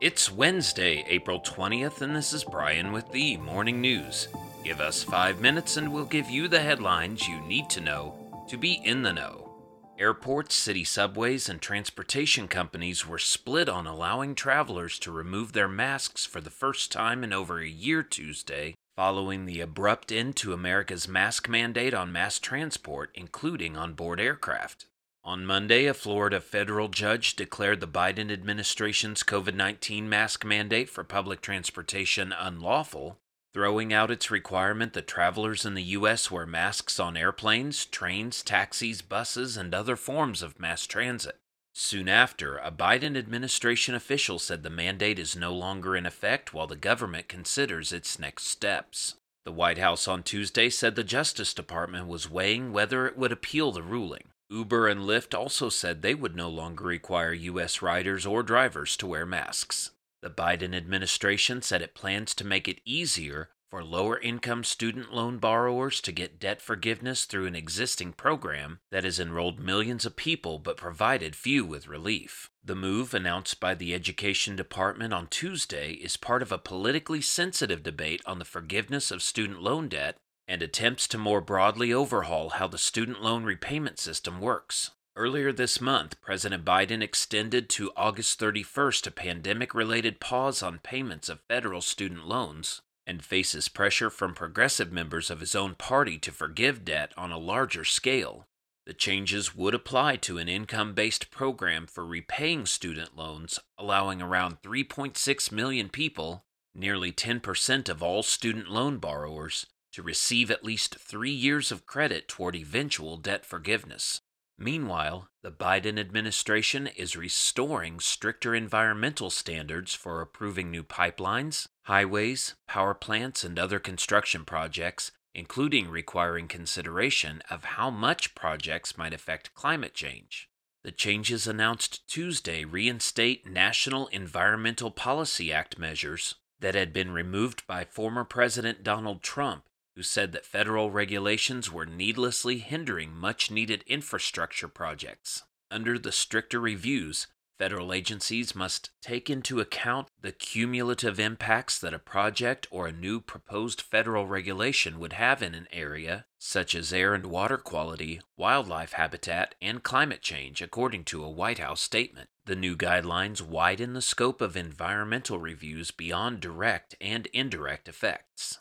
It's Wednesday, April 20th, and this is Brian with the Morning News. Give us five minutes and we'll give you the headlines you need to know to be in the know. Airports, city subways, and transportation companies were split on allowing travelers to remove their masks for the first time in over a year Tuesday, following the abrupt end to America's mask mandate on mass transport, including on board aircraft. On Monday, a Florida federal judge declared the Biden administration's COVID 19 mask mandate for public transportation unlawful, throwing out its requirement that travelers in the U.S. wear masks on airplanes, trains, taxis, buses, and other forms of mass transit. Soon after, a Biden administration official said the mandate is no longer in effect while the government considers its next steps. The White House on Tuesday said the Justice Department was weighing whether it would appeal the ruling. Uber and Lyft also said they would no longer require U.S. riders or drivers to wear masks. The Biden administration said it plans to make it easier for lower income student loan borrowers to get debt forgiveness through an existing program that has enrolled millions of people but provided few with relief. The move, announced by the Education Department on Tuesday, is part of a politically sensitive debate on the forgiveness of student loan debt and attempts to more broadly overhaul how the student loan repayment system works. Earlier this month, President Biden extended to August 31st a pandemic related pause on payments of federal student loans and faces pressure from progressive members of his own party to forgive debt on a larger scale. The changes would apply to an income based program for repaying student loans, allowing around 3.6 million people, nearly 10% of all student loan borrowers, to receive at least three years of credit toward eventual debt forgiveness. Meanwhile, the Biden administration is restoring stricter environmental standards for approving new pipelines, highways, power plants, and other construction projects, including requiring consideration of how much projects might affect climate change. The changes announced Tuesday reinstate National Environmental Policy Act measures that had been removed by former President Donald Trump who said that federal regulations were needlessly hindering much needed infrastructure projects. Under the stricter reviews, federal agencies must take into account the cumulative impacts that a project or a new proposed federal regulation would have in an area, such as air and water quality, wildlife habitat, and climate change, according to a White House statement. The new guidelines widen the scope of environmental reviews beyond direct and indirect effects.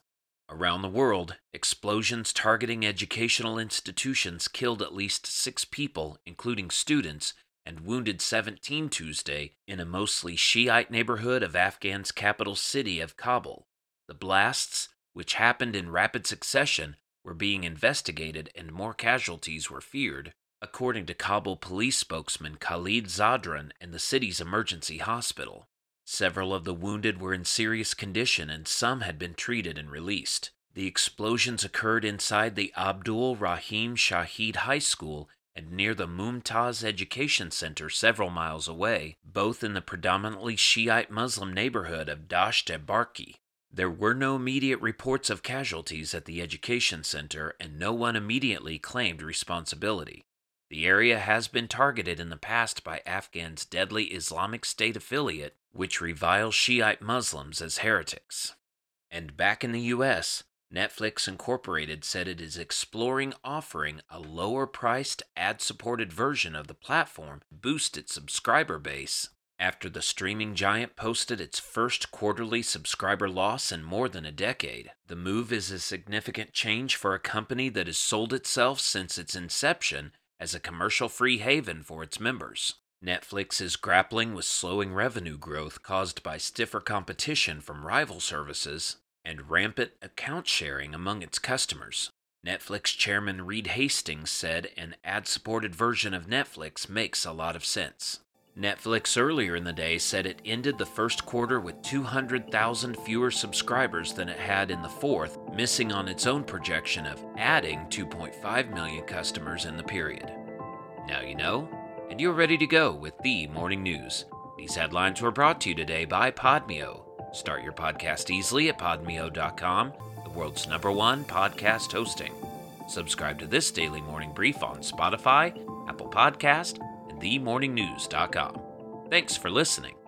Around the world, explosions targeting educational institutions killed at least six people, including students, and wounded 17 Tuesday in a mostly Shiite neighborhood of Afghan's capital city of Kabul. The blasts, which happened in rapid succession, were being investigated and more casualties were feared, according to Kabul police spokesman Khalid Zadran and the city's emergency hospital. Several of the wounded were in serious condition and some had been treated and released. The explosions occurred inside the Abdul Rahim Shahid High School and near the Mumtaz Education Center several miles away, both in the predominantly Shiite Muslim neighborhood of Dasht e Barchi. There were no immediate reports of casualties at the education center, and no one immediately claimed responsibility. The area has been targeted in the past by Afghan's deadly Islamic State affiliate, which revile Shiite Muslims as heretics. And back in the U.S., Netflix Incorporated said it is exploring offering a lower priced ad supported version of the platform to boost its subscriber base. After the streaming giant posted its first quarterly subscriber loss in more than a decade, the move is a significant change for a company that has sold itself since its inception as a commercial free haven for its members. Netflix is grappling with slowing revenue growth caused by stiffer competition from rival services and rampant account sharing among its customers. Netflix chairman Reed Hastings said an ad supported version of Netflix makes a lot of sense. Netflix earlier in the day said it ended the first quarter with 200,000 fewer subscribers than it had in the fourth, missing on its own projection of adding 2.5 million customers in the period. Now you know, and you're ready to go with the morning news. These headlines were brought to you today by Podmeo. Start your podcast easily at podmeo.com, the world's number one podcast hosting. Subscribe to this daily morning brief on Spotify, Apple Podcast, and themorningnews.com. Thanks for listening.